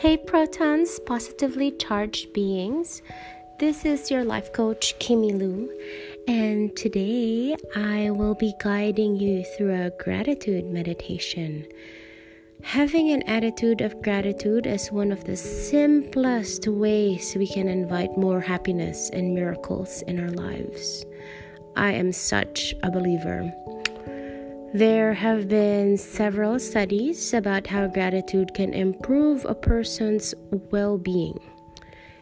Hey, protons, positively charged beings. This is your life coach, Kimmy Lou, and today I will be guiding you through a gratitude meditation. Having an attitude of gratitude is one of the simplest ways we can invite more happiness and miracles in our lives. I am such a believer. There have been several studies about how gratitude can improve a person's well being,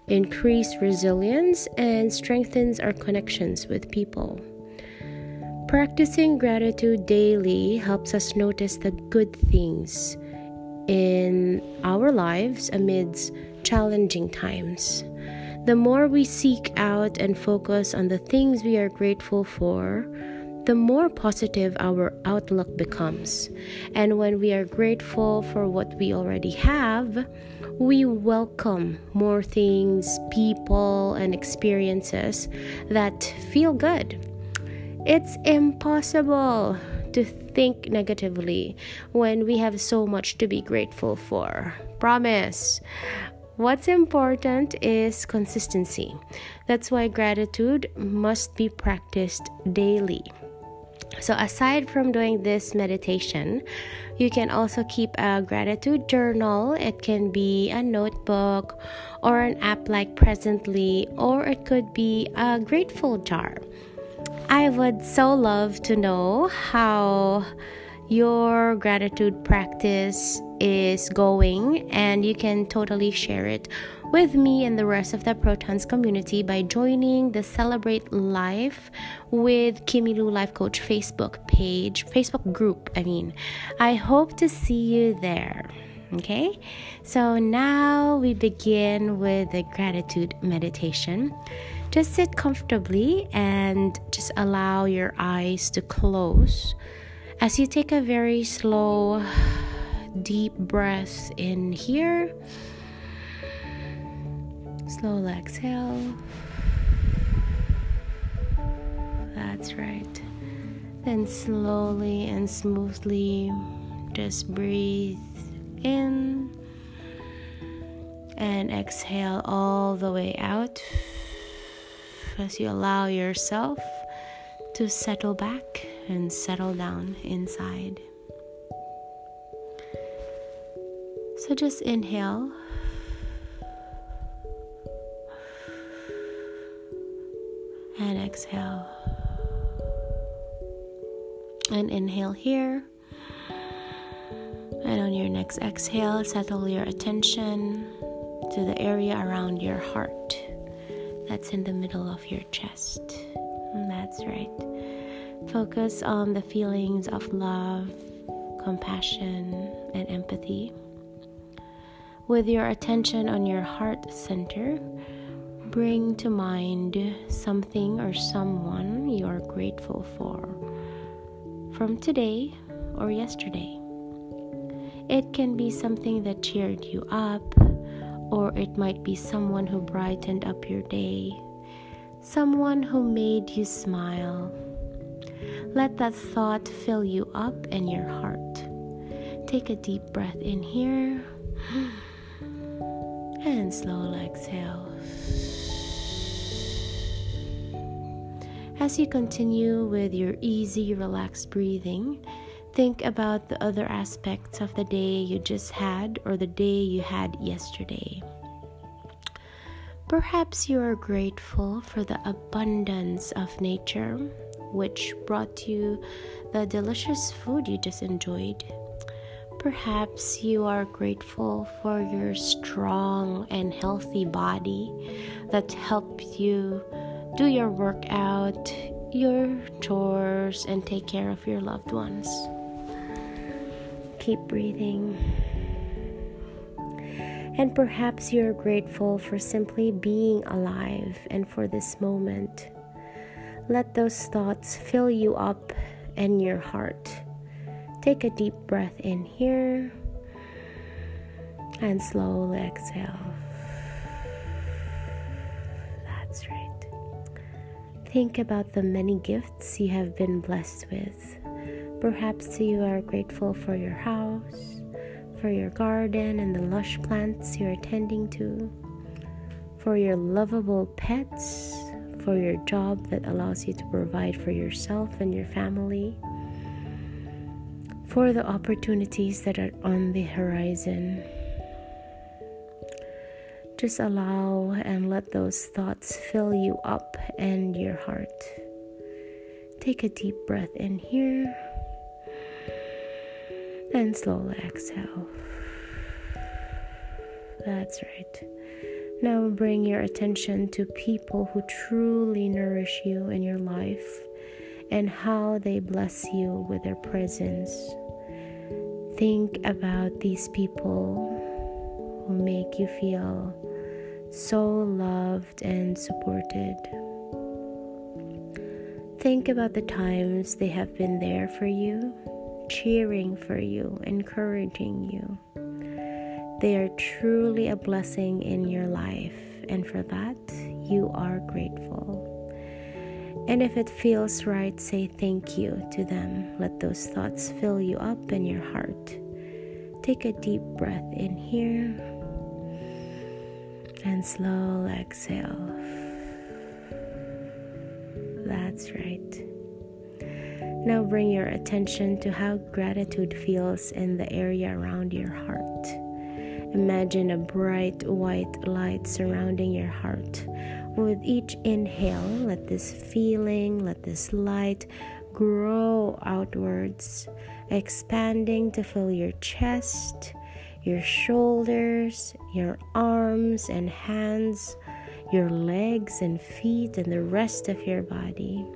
increase resilience, and strengthens our connections with people. Practicing gratitude daily helps us notice the good things in our lives amidst challenging times. The more we seek out and focus on the things we are grateful for, the more positive our outlook becomes. And when we are grateful for what we already have, we welcome more things, people, and experiences that feel good. It's impossible to think negatively when we have so much to be grateful for. Promise. What's important is consistency. That's why gratitude must be practiced daily. So, aside from doing this meditation, you can also keep a gratitude journal. It can be a notebook or an app like Presently, or it could be a grateful jar. I would so love to know how your gratitude practice is going, and you can totally share it with me and the rest of the Protons community by joining the Celebrate Life with Kimmy Lou Life Coach Facebook page, Facebook group. I mean, I hope to see you there. Okay, so now we begin with the gratitude meditation. Just sit comfortably and just allow your eyes to close as you take a very slow, deep breath in here Slow exhale. That's right. Then slowly and smoothly just breathe in and exhale all the way out as you allow yourself to settle back and settle down inside. So just inhale. And exhale. And inhale here. And on your next exhale, settle your attention to the area around your heart that's in the middle of your chest. That's right. Focus on the feelings of love, compassion, and empathy. With your attention on your heart center, bring to mind something or someone you are grateful for from today or yesterday. It can be something that cheered you up, or it might be someone who brightened up your day, someone who made you smile. Let that thought fill you up in your heart. Take a deep breath in here and slowly exhale. As you continue with your easy, relaxed breathing, think about the other aspects of the day you just had or the day you had yesterday. Perhaps you are grateful for the abundance of nature, which brought you the delicious food you just enjoyed. Perhaps you are grateful for your strong and healthy body that helps you do your workout, your chores, and take care of your loved ones. Keep breathing. And perhaps you're grateful for simply being alive and for this moment. Let those thoughts fill you up in your heart. Take a deep breath in here and slowly exhale. That's right. Think about the many gifts you have been blessed with. Perhaps you are grateful for your house, for your garden and the lush plants you're attending to, for your lovable pets, for your job that allows you to provide for yourself and your family, for the opportunities that are on the horizon. Just allow and let those thoughts fill you up and your heart. Take a deep breath in here and slowly exhale. That's right. Now bring your attention to people who truly nourish you in your life and how they bless you with their presence. Think about these people who make you feel so loved and supported. Think about the times they have been there for you, cheering for you, encouraging you. They are truly a blessing in your life, and for that, you are grateful. And if it feels right, say thank you to them. Let those thoughts fill you up in your heart. Take a deep breath in here and slow exhale. That's right. Now bring your attention to how gratitude feels in the area around your heart. Imagine a bright white light surrounding your heart. With each inhale, let this feeling, let this light grow outwards, expanding to fill your chest, your shoulders, your arms and hands, your legs and feet, and the rest of your body.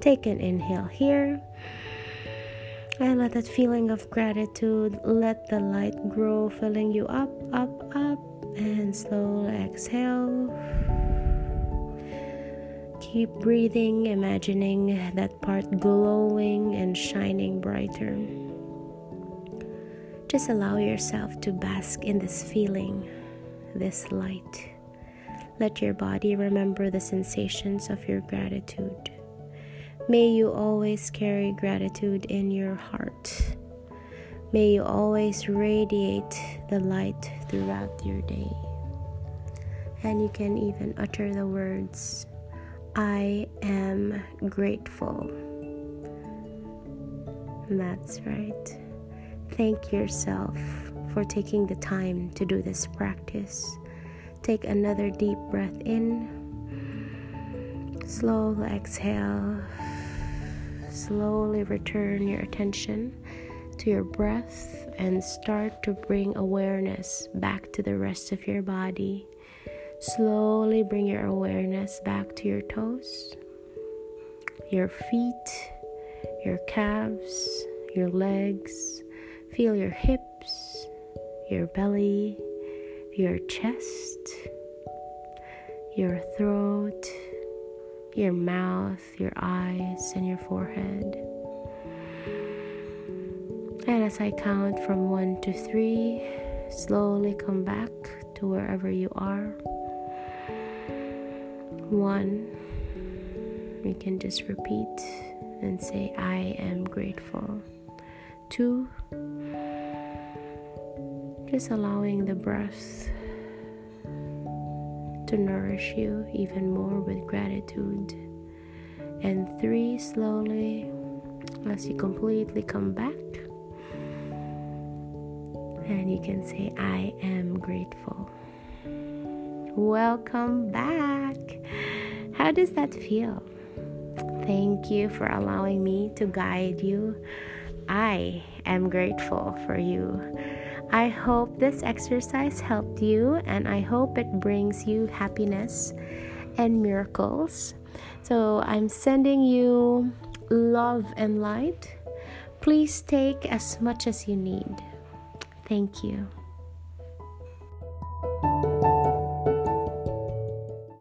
Take an inhale here. And let that feeling of gratitude let the light grow, filling you up, up, up, and slowly exhale. Keep breathing, imagining that part glowing and shining brighter. Just allow yourself to bask in this feeling, this light. Let your body remember the sensations of your gratitude. May you always carry gratitude in your heart. May you always radiate the light throughout your day. And you can even utter the words, I am grateful. That's right. Thank yourself for taking the time to do this practice. Take another deep breath in. Slow exhale. Slowly return your attention to your breath and start to bring awareness back to the rest of your body. Slowly bring your awareness back to your toes, your feet, your calves, your legs Feel your hips, your belly, your chest, your throat, your mouth, your eyes, and your forehead. And as I count from one to three, slowly come back to wherever you are. One, you can just repeat and say, I am grateful. Two, just allowing the breath to nourish you even more with gratitude. And three, slowly, as you completely come back, and you can say, I am grateful. Welcome back. How does that feel? Thank you for allowing me to guide you. I am grateful for you. I hope this exercise helped you and I hope it brings you happiness and miracles. So I'm sending you love and light. Please take as much as you need. Thank you.